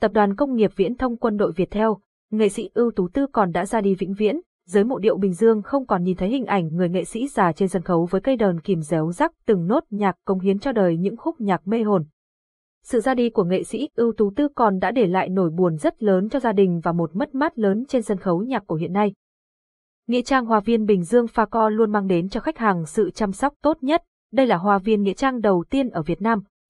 tập đoàn công nghiệp viễn thông quân đội Việt Theo, nghệ sĩ ưu tú tư còn đã ra đi vĩnh viễn, giới mộ điệu Bình Dương không còn nhìn thấy hình ảnh người nghệ sĩ già trên sân khấu với cây đờn kìm réo rắc từng nốt nhạc công hiến cho đời những khúc nhạc mê hồn. Sự ra đi của nghệ sĩ ưu tú tư còn đã để lại nỗi buồn rất lớn cho gia đình và một mất mát lớn trên sân khấu nhạc cổ hiện nay. Nghĩa trang hòa viên Bình Dương Pha Co luôn mang đến cho khách hàng sự chăm sóc tốt nhất. Đây là hòa viên nghĩa trang đầu tiên ở Việt Nam,